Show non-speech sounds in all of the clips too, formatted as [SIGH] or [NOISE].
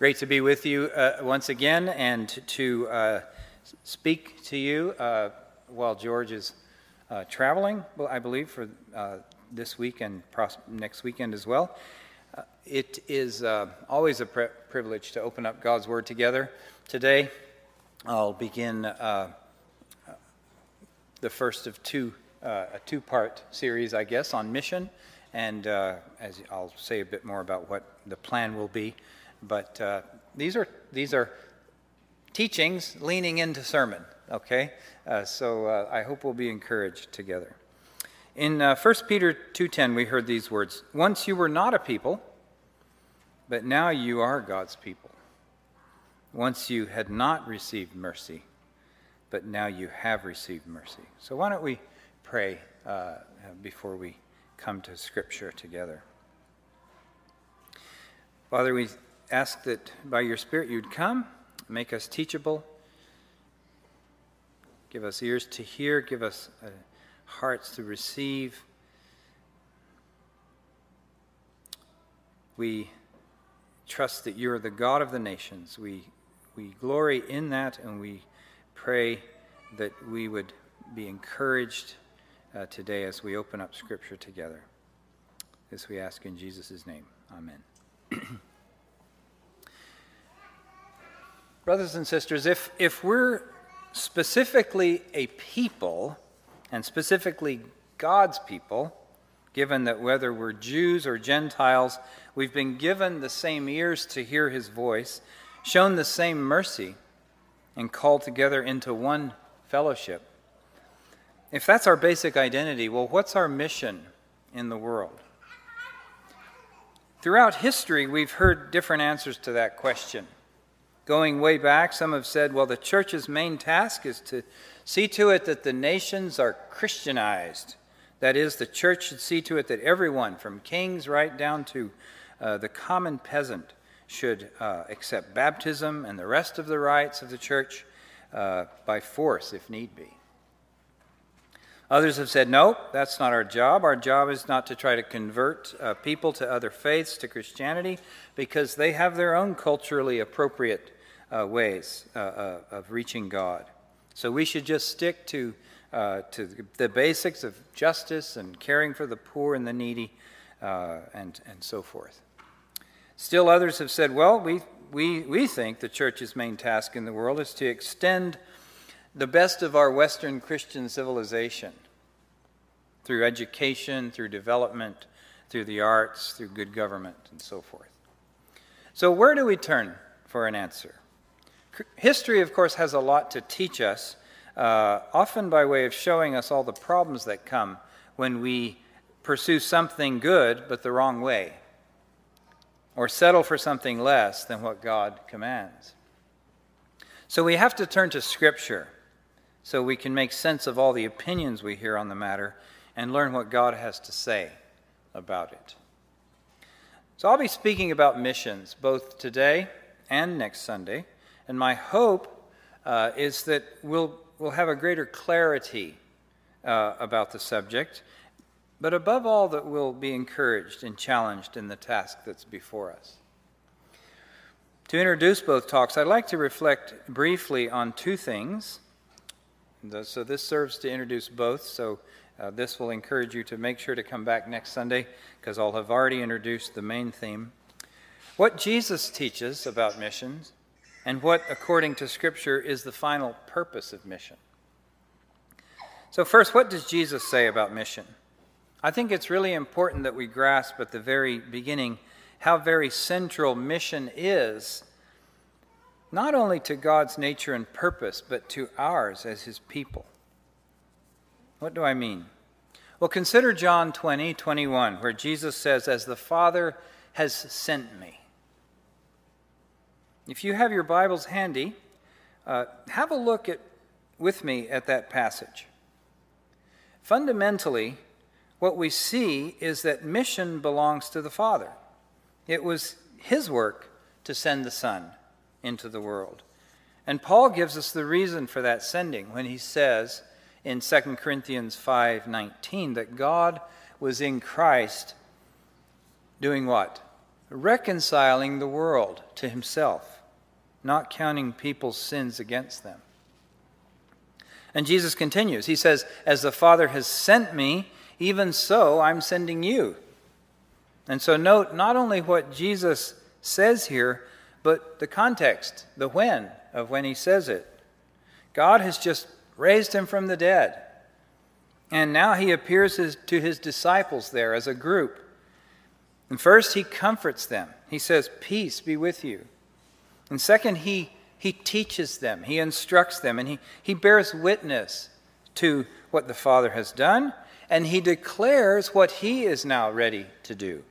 Great to be with you uh, once again and to uh, speak to you uh, while George is uh, traveling, I believe, for uh, this week and pros- next weekend as well. Uh, it is always a pri- privilege to open up God's Word together. Today, I'll begin the first of two, a two part series, I guess, on mission. And as I'll say a bit more about what the plan will be. But uh, these are these are teachings leaning into sermon. Okay, uh, so uh, I hope we'll be encouraged together. In uh, 1 Peter 2:10, we heard these words: "Once you were not a people, but now you are God's people. Once you had not received mercy, but now you have received mercy." So why don't we pray uh, before we come to Scripture together? Father, we ask that by your Spirit you'd come, make us teachable, give us ears to hear, give us uh, hearts to receive. We trust that you are the God of the nations. We, we glory in that, and we pray that we would be encouraged uh, today as we open up Scripture together. This we ask in Jesus' name. Amen. [CLEARS THROAT] Brothers and sisters, if, if we're specifically a people, and specifically God's people, given that whether we're Jews or Gentiles, we've been given the same ears to hear his voice, shown the same mercy, and called together into one fellowship. If that's our basic identity, well, what's our mission in the world? Throughout history, we've heard different answers to that question. Going way back, some have said, well, the church's main task is to see to it that the nations are Christianized. That is, the church should see to it that everyone, from kings right down to uh, the common peasant, should uh, accept baptism and the rest of the rites of the church uh, by force if need be. Others have said, no, that's not our job. Our job is not to try to convert uh, people to other faiths, to Christianity, because they have their own culturally appropriate uh, ways uh, uh, of reaching God. So we should just stick to, uh, to the basics of justice and caring for the poor and the needy uh, and, and so forth. Still, others have said, well, we, we, we think the church's main task in the world is to extend the best of our Western Christian civilization through education, through development, through the arts, through good government, and so forth. So, where do we turn for an answer? History, of course, has a lot to teach us, uh, often by way of showing us all the problems that come when we pursue something good but the wrong way, or settle for something less than what God commands. So we have to turn to Scripture so we can make sense of all the opinions we hear on the matter and learn what God has to say about it. So I'll be speaking about missions both today and next Sunday. And my hope uh, is that we'll, we'll have a greater clarity uh, about the subject, but above all, that we'll be encouraged and challenged in the task that's before us. To introduce both talks, I'd like to reflect briefly on two things. So, this serves to introduce both. So, uh, this will encourage you to make sure to come back next Sunday because I'll have already introduced the main theme. What Jesus teaches about missions, and what, according to Scripture, is the final purpose of mission. So, first, what does Jesus say about mission? I think it's really important that we grasp at the very beginning how very central mission is, not only to God's nature and purpose, but to ours as His people. What do I mean? Well, consider John 20, 21, where Jesus says, As the Father has sent me. If you have your Bibles handy, uh, have a look at, with me at that passage. Fundamentally, what we see is that mission belongs to the Father. It was His work to send the Son into the world. And Paul gives us the reason for that sending when he says in 2 Corinthians 5:19 that God was in Christ doing what? reconciling the world to himself, not counting people's sins against them. And Jesus continues. He says, As the Father has sent me, even so I'm sending you. And so note not only what Jesus says here, but the context, the when of when he says it. God has just raised him from the dead. And now he appears to his disciples there as a group. And first, he comforts them. He says, Peace be with you. And second, he, he teaches them, he instructs them, and he, he bears witness to what the Father has done, and he declares what he is now ready to do.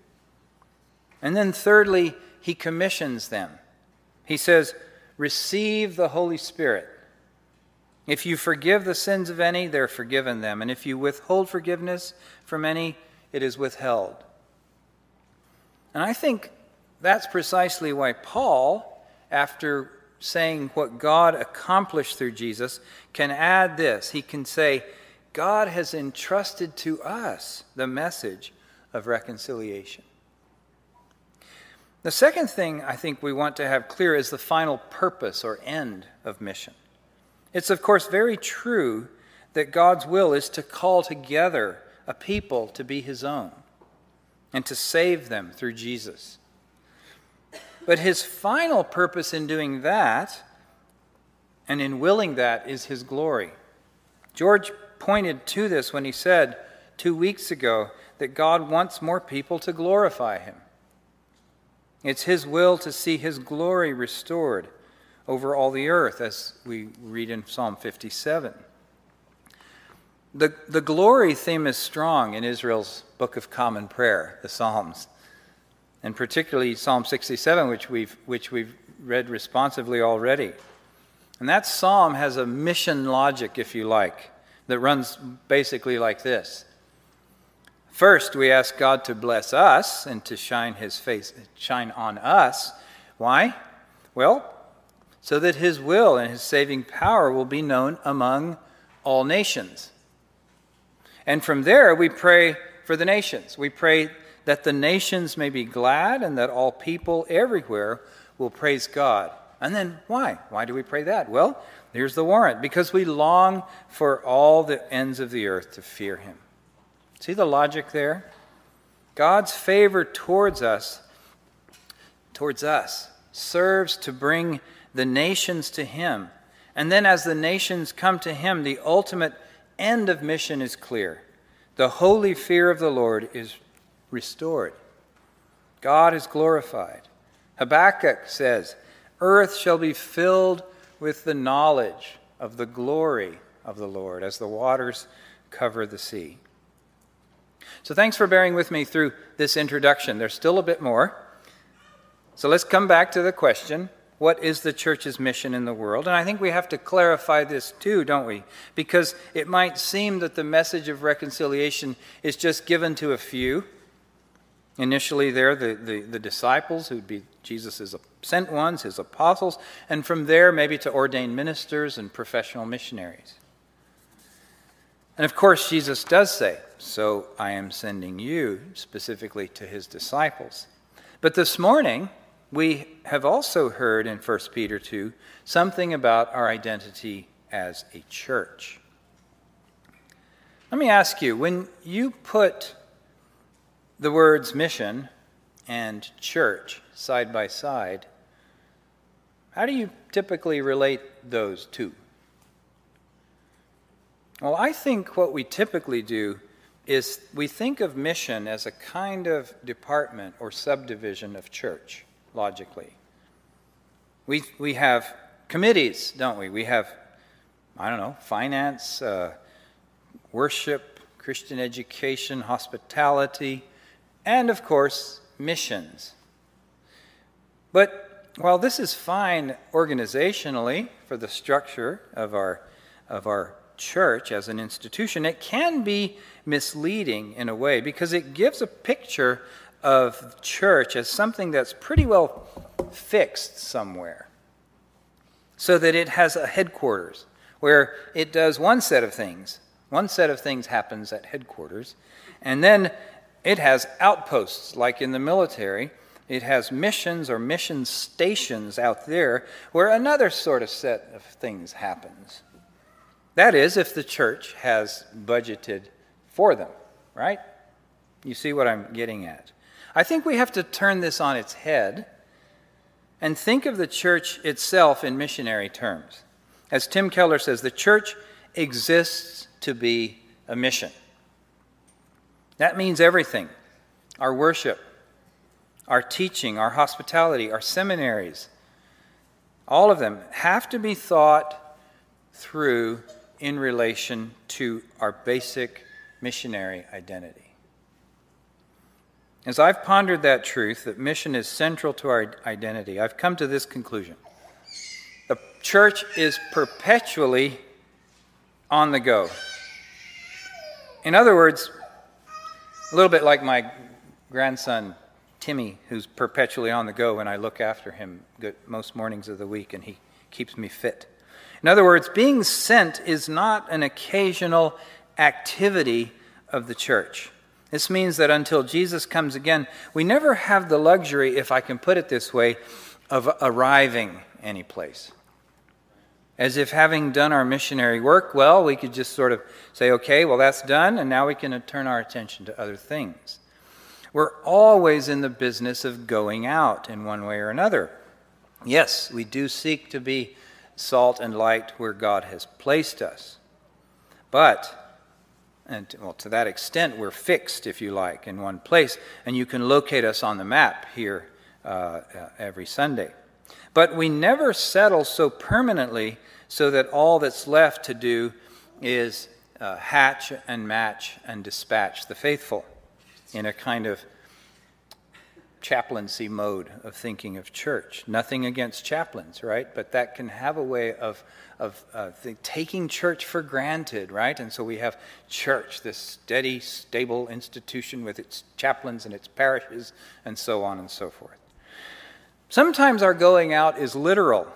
And then, thirdly, he commissions them. He says, Receive the Holy Spirit. If you forgive the sins of any, they're forgiven them. And if you withhold forgiveness from any, it is withheld. And I think that's precisely why Paul, after saying what God accomplished through Jesus, can add this. He can say, God has entrusted to us the message of reconciliation. The second thing I think we want to have clear is the final purpose or end of mission. It's, of course, very true that God's will is to call together a people to be his own and to save them through Jesus. But his final purpose in doing that and in willing that is his glory. George pointed to this when he said two weeks ago that God wants more people to glorify him. It's his will to see his glory restored over all the earth, as we read in Psalm 57. The, the glory theme is strong in Israel's Book of Common Prayer, the Psalms, and particularly Psalm 67, which we've, which we've read responsively already. And that psalm has a mission logic, if you like, that runs basically like this. First, we ask God to bless us and to shine his face, shine on us. Why? Well, so that his will and his saving power will be known among all nations. And from there, we pray for the nations. We pray that the nations may be glad and that all people everywhere will praise God. And then why? Why do we pray that? Well, here's the warrant because we long for all the ends of the earth to fear him. See the logic there? God's favor towards us towards us serves to bring the nations to him. And then, as the nations come to him, the ultimate end of mission is clear. The holy fear of the Lord is restored. God is glorified. Habakkuk says, Earth shall be filled with the knowledge of the glory of the Lord as the waters cover the sea. So, thanks for bearing with me through this introduction. There's still a bit more. So, let's come back to the question what is the church's mission in the world? And I think we have to clarify this too, don't we? Because it might seem that the message of reconciliation is just given to a few. Initially, there, the, the, the disciples, who'd be Jesus' sent ones, his apostles, and from there, maybe to ordained ministers and professional missionaries. And of course, Jesus does say, So I am sending you specifically to his disciples. But this morning, we have also heard in 1 Peter 2 something about our identity as a church. Let me ask you when you put the words mission and church side by side, how do you typically relate those two? Well, I think what we typically do is we think of mission as a kind of department or subdivision of church logically. We, we have committees, don't we? We have, I don't know, finance, uh, worship, Christian education, hospitality, and of course, missions. But while this is fine organizationally for the structure of our, of our church as an institution, it can be misleading in a way because it gives a picture of church as something that's pretty well fixed somewhere. So that it has a headquarters where it does one set of things. One set of things happens at headquarters. And then it has outposts, like in the military, it has missions or mission stations out there where another sort of set of things happens. That is, if the church has budgeted for them, right? You see what I'm getting at. I think we have to turn this on its head and think of the church itself in missionary terms. As Tim Keller says, the church exists to be a mission. That means everything our worship, our teaching, our hospitality, our seminaries, all of them have to be thought through in relation to our basic missionary identity. As I've pondered that truth, that mission is central to our identity, I've come to this conclusion. The church is perpetually on the go. In other words, a little bit like my grandson Timmy, who's perpetually on the go when I look after him most mornings of the week, and he keeps me fit. In other words, being sent is not an occasional activity of the church. This means that until Jesus comes again, we never have the luxury, if I can put it this way, of arriving any place. As if having done our missionary work, well, we could just sort of say, okay, well, that's done, and now we can turn our attention to other things. We're always in the business of going out in one way or another. Yes, we do seek to be salt and light where God has placed us. But and well, to that extent, we're fixed, if you like, in one place, and you can locate us on the map here uh, uh, every Sunday. But we never settle so permanently so that all that's left to do is uh, hatch and match and dispatch the faithful in a kind of chaplaincy mode of thinking of church. Nothing against chaplains, right? But that can have a way of of uh, the, taking church for granted, right? And so we have church, this steady, stable institution with its chaplains and its parishes, and so on and so forth. Sometimes our going out is literal,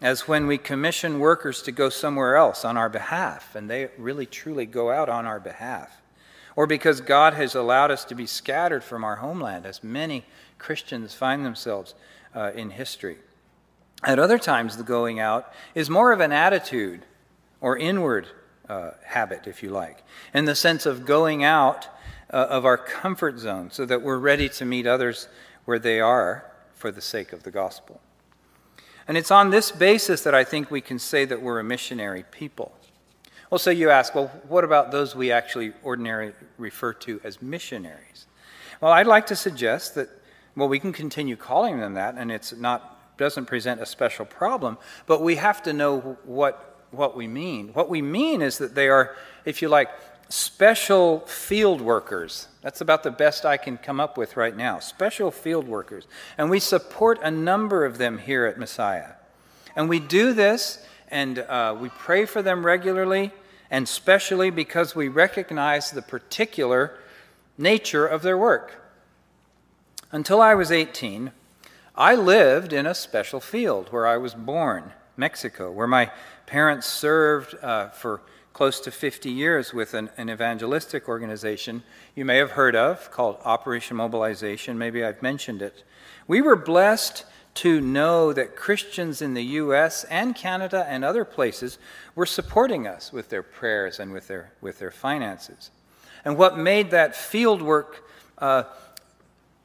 as when we commission workers to go somewhere else on our behalf, and they really truly go out on our behalf. Or because God has allowed us to be scattered from our homeland, as many Christians find themselves uh, in history. At other times, the going out is more of an attitude or inward uh, habit, if you like, in the sense of going out uh, of our comfort zone so that we're ready to meet others where they are for the sake of the gospel. And it's on this basis that I think we can say that we're a missionary people. Well, so you ask, well, what about those we actually ordinarily refer to as missionaries? Well, I'd like to suggest that, well, we can continue calling them that, and it's not doesn't present a special problem, but we have to know what, what we mean. What we mean is that they are, if you like, special field workers. That's about the best I can come up with right now. Special field workers. And we support a number of them here at Messiah. And we do this and uh, we pray for them regularly, and specially because we recognize the particular nature of their work. Until I was 18, I lived in a special field where I was born, Mexico, where my parents served uh, for close to 50 years with an, an, evangelistic organization you may have heard of called Operation Mobilization. Maybe I've mentioned it. We were blessed to know that Christians in the U.S. and Canada and other places were supporting us with their prayers and with their, with their finances. And what made that field work uh,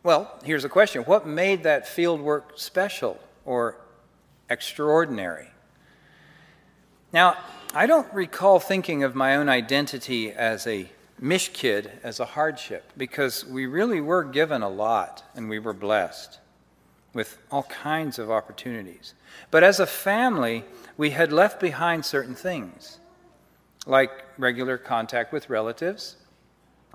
well, here's a question What made that field work special or extraordinary? Now, I don't recall thinking of my own identity as a Mish kid as a hardship because we really were given a lot and we were blessed with all kinds of opportunities. But as a family, we had left behind certain things, like regular contact with relatives.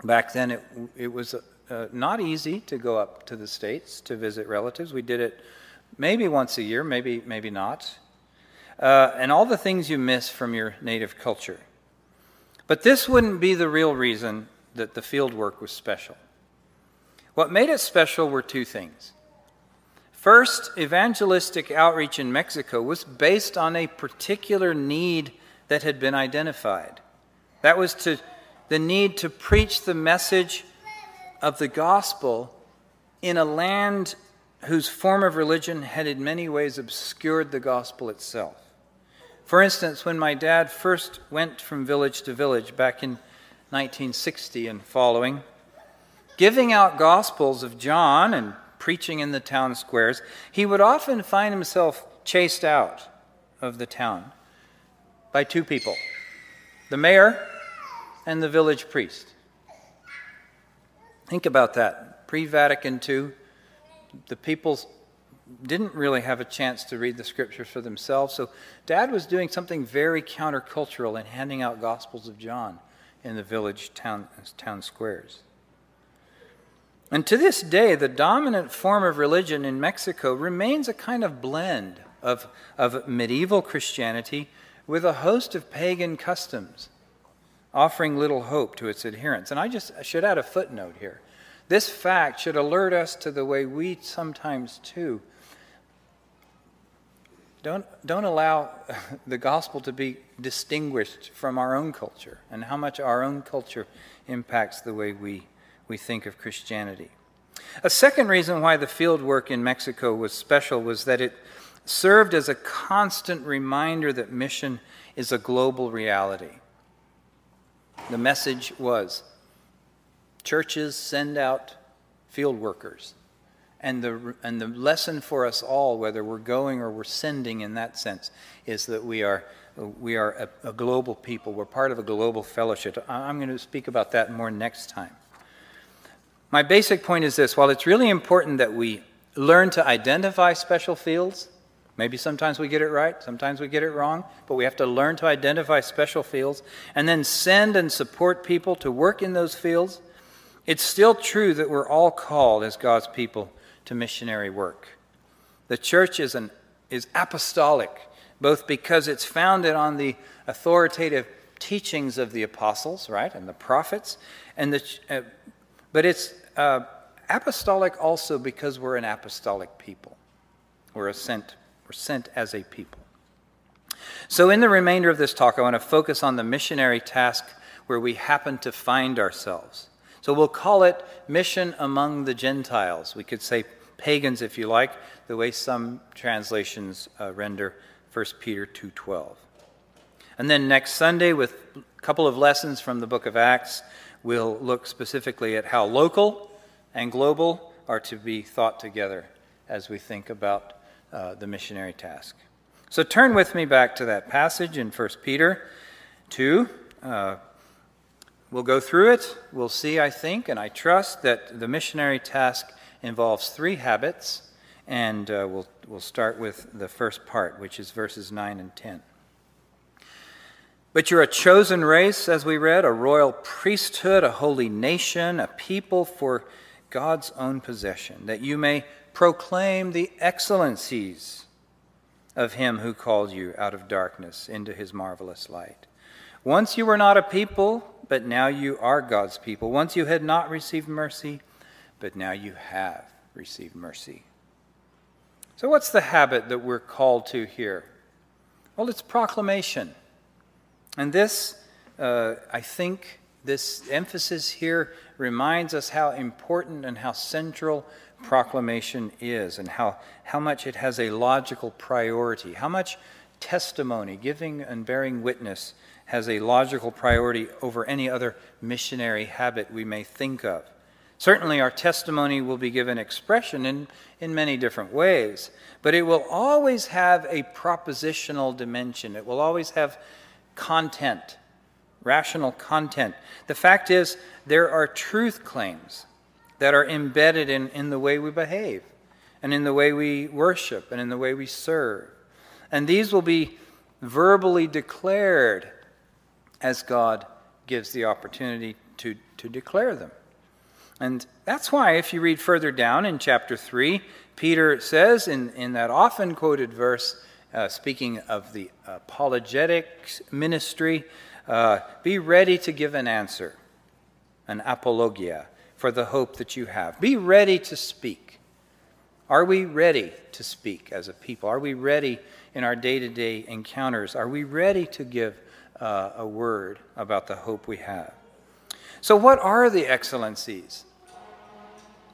Back then, it, it was uh, not easy to go up to the States to visit relatives. We did it maybe once a year, maybe, maybe not. Uh, and all the things you miss from your native culture. But this wouldn't be the real reason that the field work was special. What made it special were two things. First, evangelistic outreach in Mexico was based on a particular need that had been identified. That was to the need to preach the message of the gospel in a land whose form of religion had in many ways obscured the gospel itself. For instance, when my dad first went from village to village back in 1960 and following, giving out gospels of John and preaching in the town squares, he would often find himself chased out of the town by two people the mayor and the village priest. Think about that. Pre Vatican II, the people didn't really have a chance to read the scriptures for themselves. So dad was doing something very countercultural in handing out Gospels of John in the village town, town squares. And to this day, the dominant form of religion in Mexico remains a kind of blend of, of medieval Christianity with a host of pagan customs, offering little hope to its adherents. And I just should add a footnote here. This fact should alert us to the way we sometimes, too, don't, don't allow [LAUGHS] the gospel to be distinguished from our own culture and how much our own culture impacts the way we, we think of Christianity. A second reason why the field work in Mexico was special was that it served as a constant reminder that mission is a global reality. The message was churches send out field workers and the, and the lesson for us all, whether we're going or we're sending in that sense, is that we are, we are a, a global people. We're part of a global fellowship. I'm going to speak about that more next time. My basic point is this while it's really important that we learn to identify special fields, maybe sometimes we get it right, sometimes we get it wrong, but we have to learn to identify special fields and then send and support people to work in those fields. It's still true that we're all called as God's people to missionary work. The church is, an, is apostolic, both because it's founded on the authoritative teachings of the apostles, right, and the prophets, and the, uh, but it's uh, apostolic also because we're an apostolic people. We're, sent, we're sent as a people. So, in the remainder of this talk, I want to focus on the missionary task where we happen to find ourselves. So we'll call it mission among the Gentiles. We could say pagans if you like, the way some translations uh, render 1 Peter 2:12. And then next Sunday with a couple of lessons from the book of Acts, we'll look specifically at how local and global are to be thought together as we think about uh, the missionary task. So turn with me back to that passage in 1 Peter 2. Uh, We'll go through it. We'll see, I think, and I trust that the missionary task involves three habits, and uh, we'll, we'll start with the first part, which is verses 9 and 10. But you're a chosen race, as we read, a royal priesthood, a holy nation, a people for God's own possession, that you may proclaim the excellencies of him who called you out of darkness into his marvelous light. Once you were not a people, but now you are God's people. Once you had not received mercy, but now you have received mercy. So, what's the habit that we're called to here? Well, it's proclamation. And this, uh, I think, this emphasis here reminds us how important and how central proclamation is, and how, how much it has a logical priority, how much testimony, giving and bearing witness, has a logical priority over any other missionary habit we may think of. Certainly, our testimony will be given expression in, in many different ways, but it will always have a propositional dimension. It will always have content, rational content. The fact is, there are truth claims that are embedded in, in the way we behave, and in the way we worship, and in the way we serve. And these will be verbally declared as God gives the opportunity to, to declare them. And that's why, if you read further down in chapter 3, Peter says in, in that often quoted verse, uh, speaking of the apologetics ministry, uh, be ready to give an answer, an apologia, for the hope that you have. Be ready to speak. Are we ready to speak as a people? Are we ready in our day to day encounters? Are we ready to give uh, a word about the hope we have. So, what are the excellencies?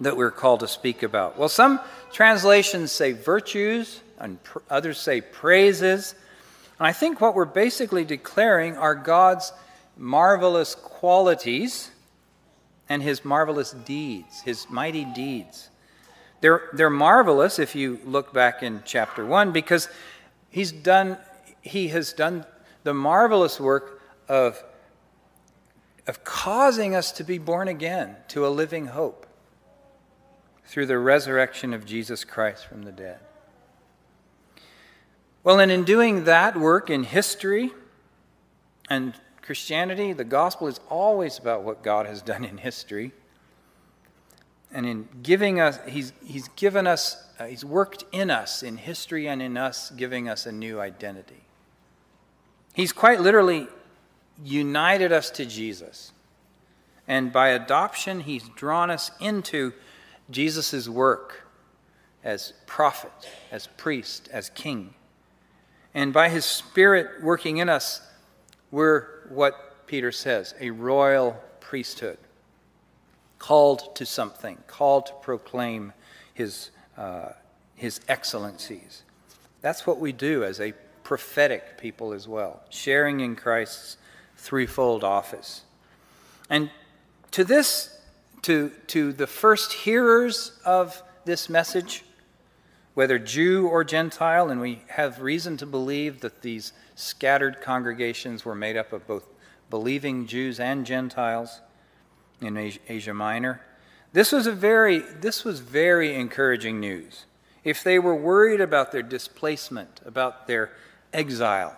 that we're called to speak about? Well, some translations say virtues, and pr- others say praises. And I think what we're basically declaring are God's marvelous qualities and his marvelous deeds, his mighty deeds. They're, they're marvelous if you look back in chapter 1 because he's done, he has done the marvelous work of, of causing us to be born again to a living hope through the resurrection of Jesus Christ from the dead. Well, and in doing that work in history and Christianity, the gospel is always about what God has done in history. And in giving us, He's, he's given us, uh, He's worked in us, in history and in us, giving us a new identity. He's quite literally united us to Jesus. And by adoption, He's drawn us into Jesus' work as prophet, as priest, as king. And by his Spirit working in us, we're what Peter says a royal priesthood, called to something, called to proclaim his, uh, his excellencies. That's what we do as a prophetic people as well, sharing in Christ's threefold office. And to this, to, to the first hearers of this message, whether Jew or Gentile, and we have reason to believe that these scattered congregations were made up of both believing Jews and Gentiles in Asia Minor. This was a very this was very encouraging news. If they were worried about their displacement, about their exile,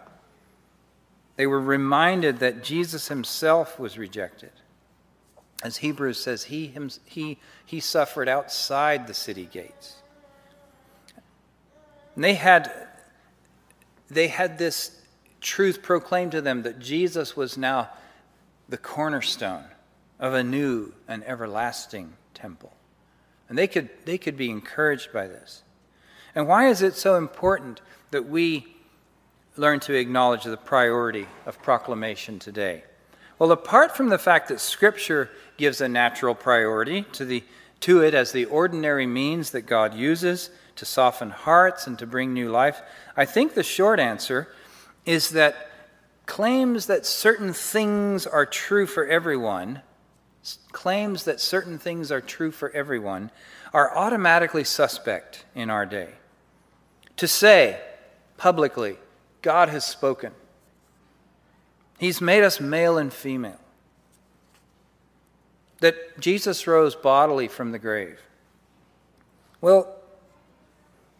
they were reminded that Jesus himself was rejected. As Hebrews says, he, he, he suffered outside the city gates. And they had, they had this truth proclaimed to them that Jesus was now the cornerstone of a new and everlasting temple. And they could, they could be encouraged by this. And why is it so important that we learn to acknowledge the priority of proclamation today? Well, apart from the fact that Scripture gives a natural priority to, the, to it as the ordinary means that God uses to soften hearts and to bring new life? I think the short answer is that claims that certain things are true for everyone, claims that certain things are true for everyone, are automatically suspect in our day. To say publicly, God has spoken, He's made us male and female, that Jesus rose bodily from the grave. Well,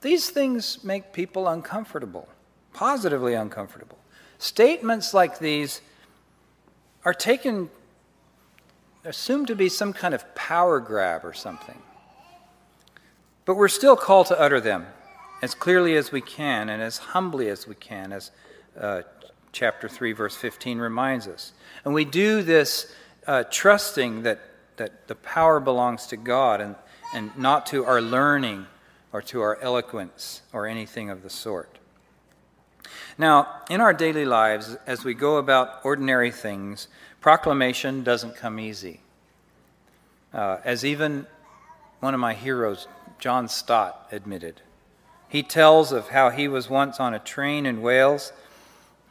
these things make people uncomfortable, positively uncomfortable. Statements like these are taken, assumed to be some kind of power grab or something. But we're still called to utter them as clearly as we can and as humbly as we can, as uh, chapter 3, verse 15 reminds us. And we do this uh, trusting that, that the power belongs to God and, and not to our learning or to our eloquence or anything of the sort. Now, in our daily lives, as we go about ordinary things, proclamation doesn't come easy. Uh, as even one of my heroes, John Stott, admitted. He tells of how he was once on a train in Wales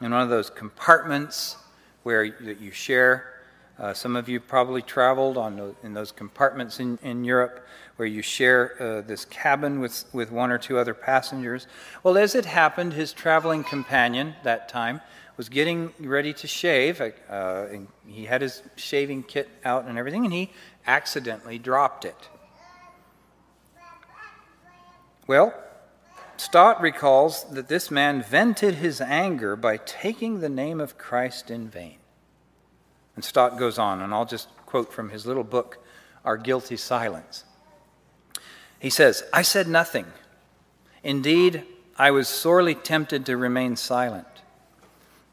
in one of those compartments where that you share uh, some of you probably traveled on in those compartments in, in Europe where you share uh, this cabin with, with one or two other passengers. Well, as it happened, his traveling companion that time was getting ready to shave. Uh, he had his shaving kit out and everything, and he accidentally dropped it. Well, Stott recalls that this man vented his anger by taking the name of Christ in vain. And Stott goes on, and I'll just quote from his little book, Our Guilty Silence. He says, I said nothing. Indeed, I was sorely tempted to remain silent.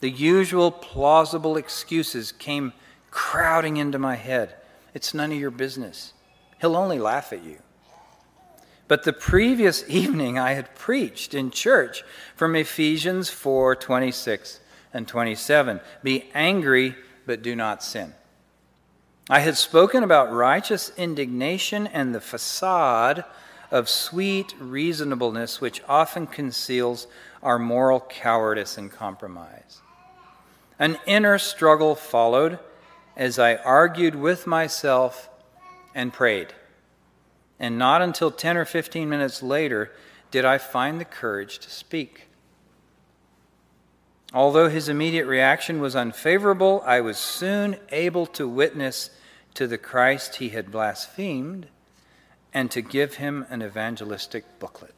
The usual plausible excuses came crowding into my head. It's none of your business. He'll only laugh at you. But the previous [LAUGHS] evening I had preached in church from Ephesians 4 26 and 27. Be angry but do not sin. I had spoken about righteous indignation and the facade of sweet reasonableness which often conceals our moral cowardice and compromise. An inner struggle followed as I argued with myself and prayed. And not until 10 or 15 minutes later did I find the courage to speak. Although his immediate reaction was unfavorable, I was soon able to witness to the Christ he had blasphemed and to give him an evangelistic booklet.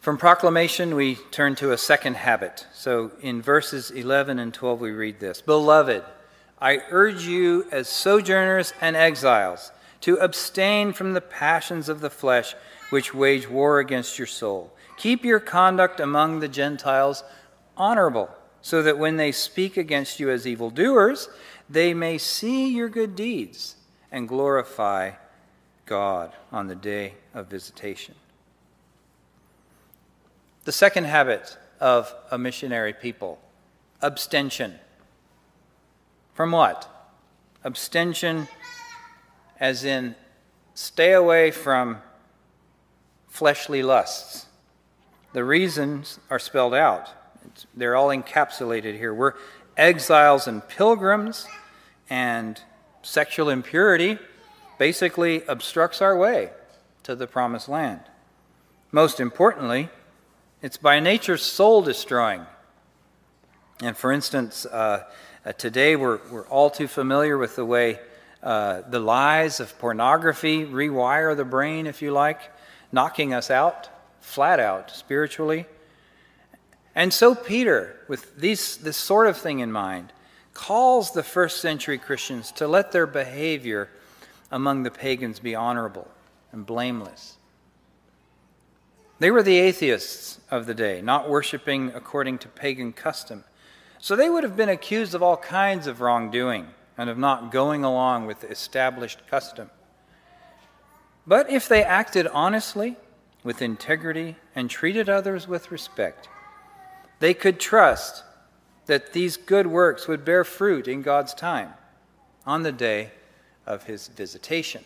From proclamation, we turn to a second habit. So in verses 11 and 12, we read this Beloved, I urge you as sojourners and exiles to abstain from the passions of the flesh which wage war against your soul. Keep your conduct among the Gentiles honorable, so that when they speak against you as evildoers, they may see your good deeds and glorify God on the day of visitation. The second habit of a missionary people abstention. From what? Abstention, as in stay away from fleshly lusts. The reasons are spelled out, they're all encapsulated here. We're exiles and pilgrims, and sexual impurity basically obstructs our way to the promised land. Most importantly, it's by nature soul destroying. And for instance, uh, uh, today we're, we're all too familiar with the way uh, the lies of pornography rewire the brain, if you like, knocking us out, flat out, spiritually. And so Peter, with these, this sort of thing in mind, calls the first century Christians to let their behavior among the pagans be honorable and blameless. They were the atheists of the day, not worshiping according to pagan custom. So they would have been accused of all kinds of wrongdoing and of not going along with established custom. But if they acted honestly, with integrity, and treated others with respect, they could trust that these good works would bear fruit in God's time on the day of his visitation.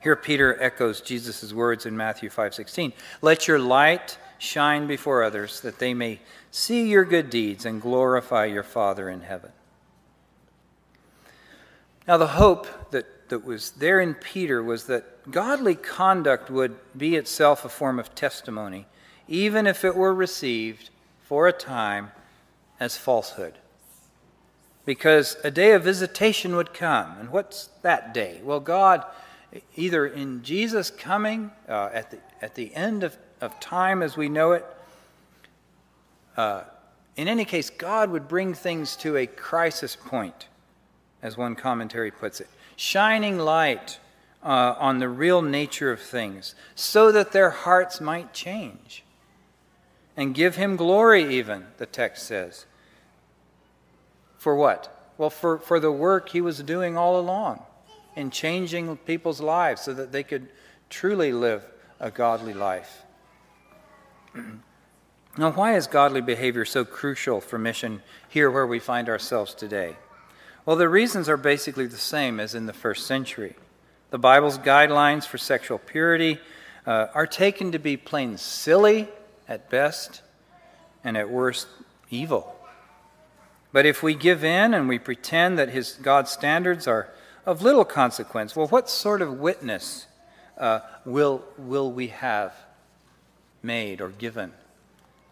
Here Peter echoes Jesus' words in Matthew 5:16. Let your light shine before others that they may see your good deeds and glorify your Father in heaven. Now the hope that, that was there in Peter was that godly conduct would be itself a form of testimony even if it were received for a time as falsehood. Because a day of visitation would come. And what's that day? Well, God, either in Jesus' coming uh, at, the, at the end of, of time as we know it, uh, in any case, God would bring things to a crisis point, as one commentary puts it, shining light uh, on the real nature of things, so that their hearts might change and give him glory, even, the text says. For what? Well, for, for the work he was doing all along in changing people's lives so that they could truly live a godly life. Now, why is godly behavior so crucial for mission here where we find ourselves today? Well, the reasons are basically the same as in the first century. The Bible's guidelines for sexual purity uh, are taken to be plain silly at best, and at worst, evil. But if we give in and we pretend that his God's standards are of little consequence, well, what sort of witness uh, will, will we have made or given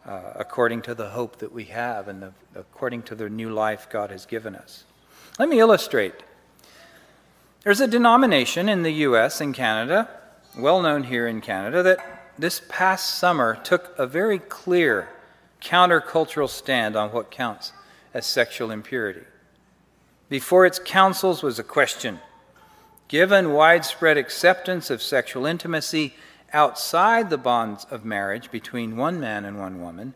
uh, according to the hope that we have and the, according to the new life God has given us? Let me illustrate. There's a denomination in the U.S. and Canada, well known here in Canada, that this past summer took a very clear countercultural stand on what counts as sexual impurity. Before its councils was a question Given widespread acceptance of sexual intimacy outside the bonds of marriage between one man and one woman,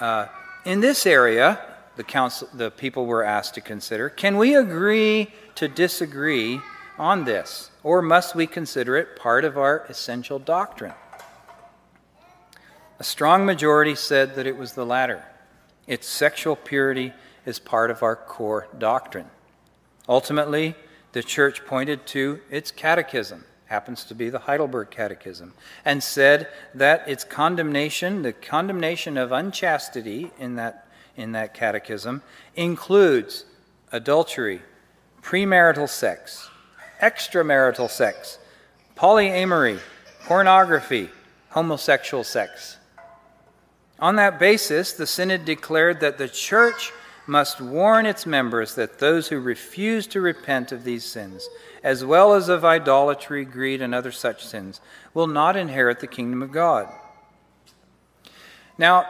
uh, in this area, the, council, the people were asked to consider can we agree to disagree on this? Or must we consider it part of our essential doctrine? A strong majority said that it was the latter. Its sexual purity is part of our core doctrine. Ultimately, the church pointed to its catechism, happens to be the Heidelberg Catechism, and said that its condemnation, the condemnation of unchastity in that, in that catechism, includes adultery, premarital sex, extramarital sex, polyamory, pornography, homosexual sex. On that basis, the Synod declared that the Church must warn its members that those who refuse to repent of these sins, as well as of idolatry, greed, and other such sins, will not inherit the kingdom of God. Now,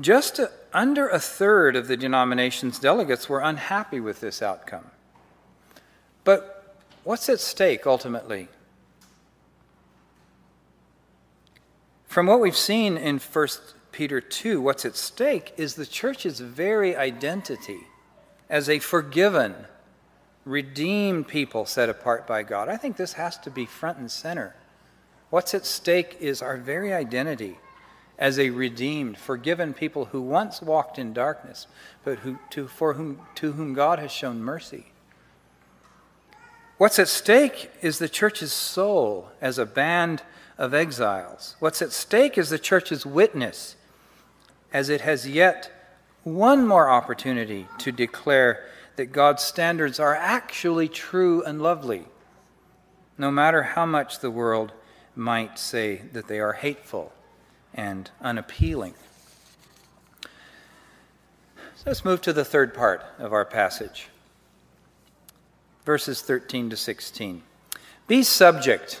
just under a third of the denomination's delegates were unhappy with this outcome. But what's at stake ultimately? From what we've seen in 1 Peter 2, what's at stake is the church's very identity as a forgiven, redeemed people set apart by God. I think this has to be front and center. What's at stake is our very identity as a redeemed, forgiven people who once walked in darkness, but who, to, for whom, to whom God has shown mercy. What's at stake is the church's soul as a band of exiles. What's at stake is the church's witness as it has yet one more opportunity to declare that God's standards are actually true and lovely, no matter how much the world might say that they are hateful and unappealing. So let's move to the third part of our passage, verses 13 to 16. Be subject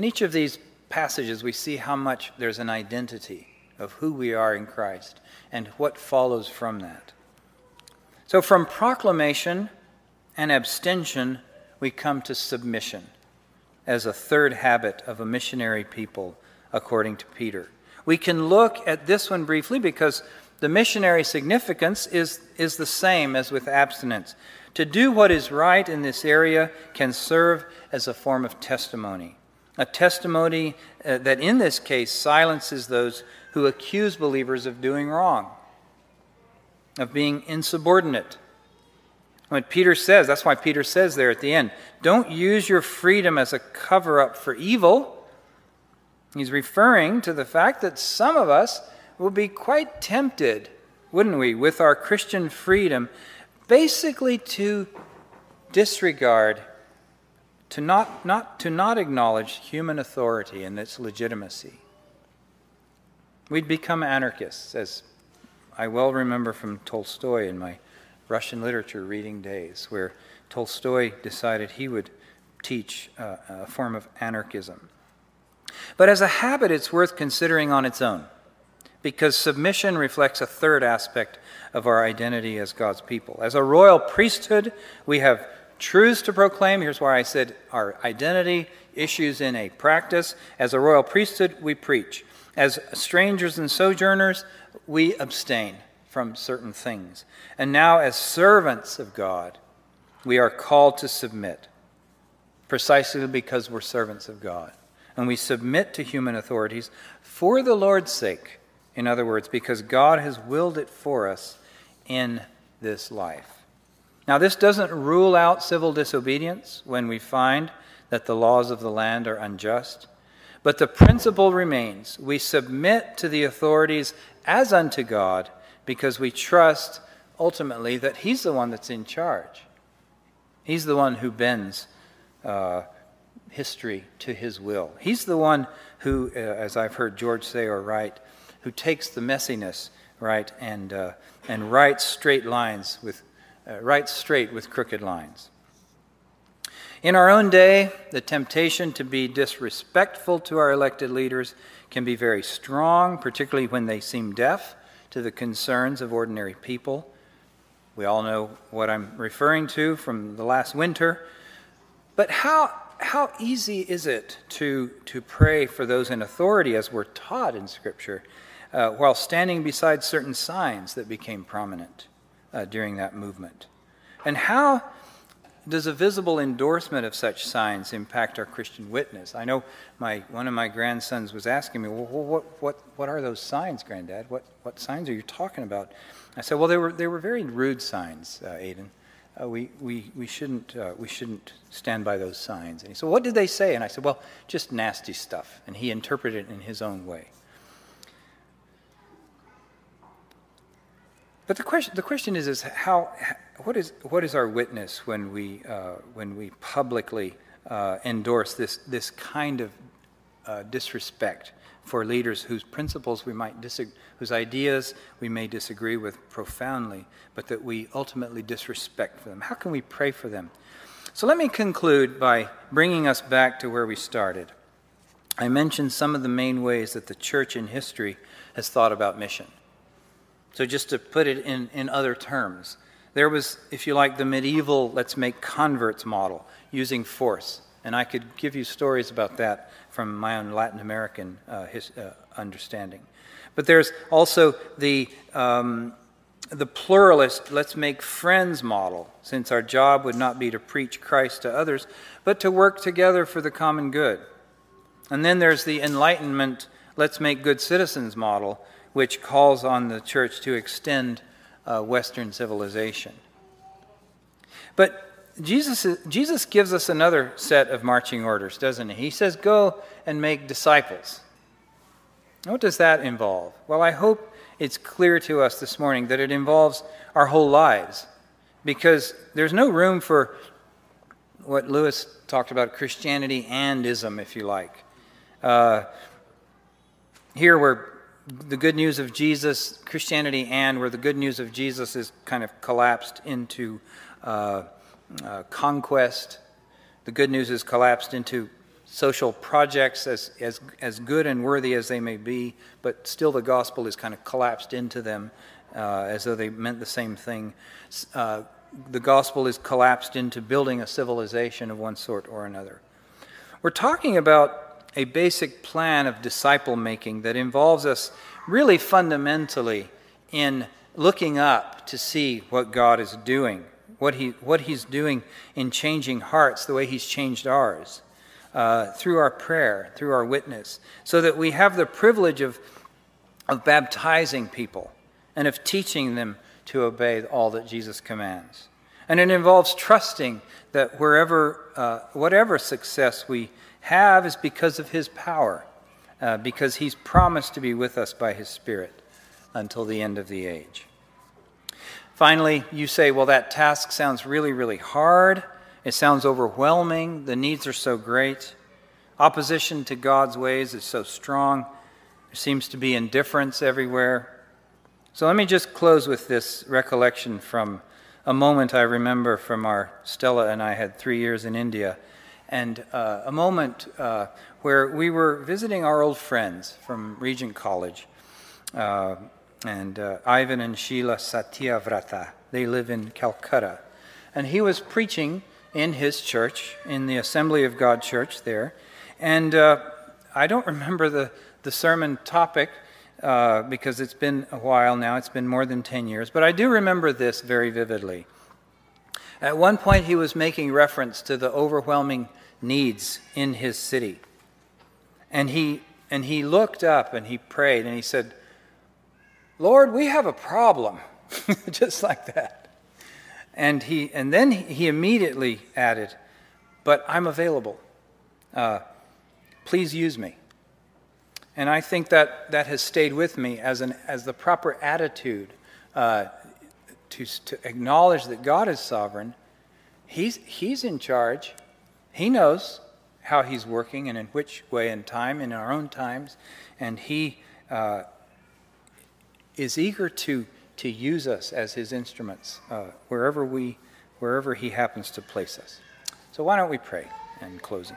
In each of these passages, we see how much there's an identity of who we are in Christ and what follows from that. So, from proclamation and abstention, we come to submission as a third habit of a missionary people, according to Peter. We can look at this one briefly because the missionary significance is, is the same as with abstinence. To do what is right in this area can serve as a form of testimony a testimony uh, that in this case silences those who accuse believers of doing wrong, of being insubordinate. What Peter says, that's why Peter says there at the end, don't use your freedom as a cover up for evil. He's referring to the fact that some of us will be quite tempted, wouldn't we, with our Christian freedom, basically to disregard to not, not, to not acknowledge human authority and its legitimacy. We'd become anarchists, as I well remember from Tolstoy in my Russian literature reading days, where Tolstoy decided he would teach uh, a form of anarchism. But as a habit, it's worth considering on its own, because submission reflects a third aspect of our identity as God's people. As a royal priesthood, we have truths to proclaim. Here's why I said our identity issues in a practice. As a royal priesthood, we preach. As strangers and sojourners, we abstain from certain things. And now, as servants of God, we are called to submit, precisely because we're servants of God. And we submit to human authorities for the Lord's sake. In other words, because God has willed it for us in this life. Now, this doesn't rule out civil disobedience when we find that the laws of the land are unjust, but the principle remains we submit to the authorities as unto God because we trust ultimately that He's the one that's in charge. He's the one who bends uh, history to His will. He's the one who, uh, as I've heard George say or write, who takes the messiness, right, and, uh, and writes straight lines with uh, right straight with crooked lines. In our own day, the temptation to be disrespectful to our elected leaders can be very strong, particularly when they seem deaf to the concerns of ordinary people. We all know what I'm referring to from the last winter. But how, how easy is it to, to pray for those in authority as we're taught in Scripture uh, while standing beside certain signs that became prominent uh, during that movement? And how does a visible endorsement of such signs impact our Christian witness? I know my, one of my grandsons was asking me, well, what, what, what are those signs, Granddad? What, what signs are you talking about? I said, well, they were, they were very rude signs, uh, Aiden. Uh, we, we, we, shouldn't, uh, we shouldn't stand by those signs. And he said, what did they say? And I said, well, just nasty stuff. And he interpreted it in his own way. But the question, the question is, is how, what, is, what is our witness when we, uh, when we publicly uh, endorse this, this kind of uh, disrespect for leaders whose principles we might disagree, whose ideas we may disagree with profoundly, but that we ultimately disrespect for them? How can we pray for them? So let me conclude by bringing us back to where we started. I mentioned some of the main ways that the church in history has thought about mission. So, just to put it in, in other terms, there was, if you like, the medieval let's make converts model using force. And I could give you stories about that from my own Latin American uh, his, uh, understanding. But there's also the, um, the pluralist let's make friends model, since our job would not be to preach Christ to others, but to work together for the common good. And then there's the enlightenment let's make good citizens model, which calls on the church to extend uh, Western civilization. But Jesus, Jesus gives us another set of marching orders, doesn't he? He says, Go and make disciples. What does that involve? Well, I hope it's clear to us this morning that it involves our whole lives because there's no room for what Lewis talked about Christianity and ism, if you like. Uh, here we're the good news of Jesus, Christianity, and where the good news of Jesus is kind of collapsed into uh, uh, conquest. The good news is collapsed into social projects as, as, as good and worthy as they may be, but still the gospel is kind of collapsed into them uh, as though they meant the same thing. Uh, the gospel is collapsed into building a civilization of one sort or another. We're talking about a basic plan of disciple making that involves us really fundamentally in looking up to see what God is doing, what, he, what He's doing in changing hearts the way He's changed ours, uh, through our prayer, through our witness, so that we have the privilege of, of baptizing people and of teaching them to obey all that Jesus commands. And it involves trusting that wherever, uh, whatever success we have is because of his power, uh, because he's promised to be with us by his Spirit until the end of the age. Finally, you say, well, that task sounds really, really hard. It sounds overwhelming. The needs are so great. Opposition to God's ways is so strong. There seems to be indifference everywhere. So let me just close with this recollection from a moment I remember from our Stella and I had three years in India and uh, a moment uh, where we were visiting our old friends from Regent College, uh, and uh, Ivan and Sheila Satyavrata. They live in Calcutta. And he was preaching in his church, in the Assembly of God church there. And uh, I don't remember the, the sermon topic. Uh, because it's been a while now, it's been more than 10 years, but I do remember this very vividly. At one point, he was making reference to the overwhelming needs in his city. And he, and he looked up and he prayed and he said, Lord, we have a problem. [LAUGHS] Just like that. And, he, and then he immediately added, But I'm available. Uh, please use me. And I think that that has stayed with me as, an, as the proper attitude uh, to, to acknowledge that God is sovereign. He's, he's in charge. He knows how He's working and in which way and time in our own times, and He uh, is eager to, to use us as His instruments uh, wherever, we, wherever He happens to place us. So, why don't we pray in closing?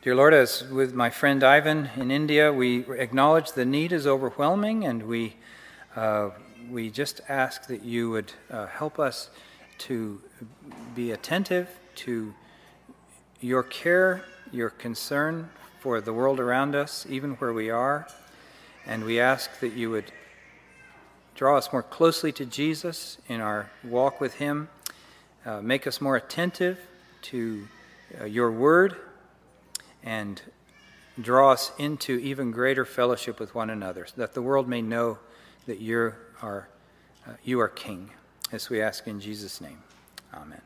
Dear Lord, as with my friend Ivan in India, we acknowledge the need is overwhelming, and we, uh, we just ask that you would uh, help us to be attentive to your care, your concern for the world around us, even where we are. And we ask that you would draw us more closely to Jesus in our walk with Him, uh, make us more attentive to uh, your word and draw us into even greater fellowship with one another, so that the world may know that you are, uh, you are King. As we ask in Jesus' name. Amen.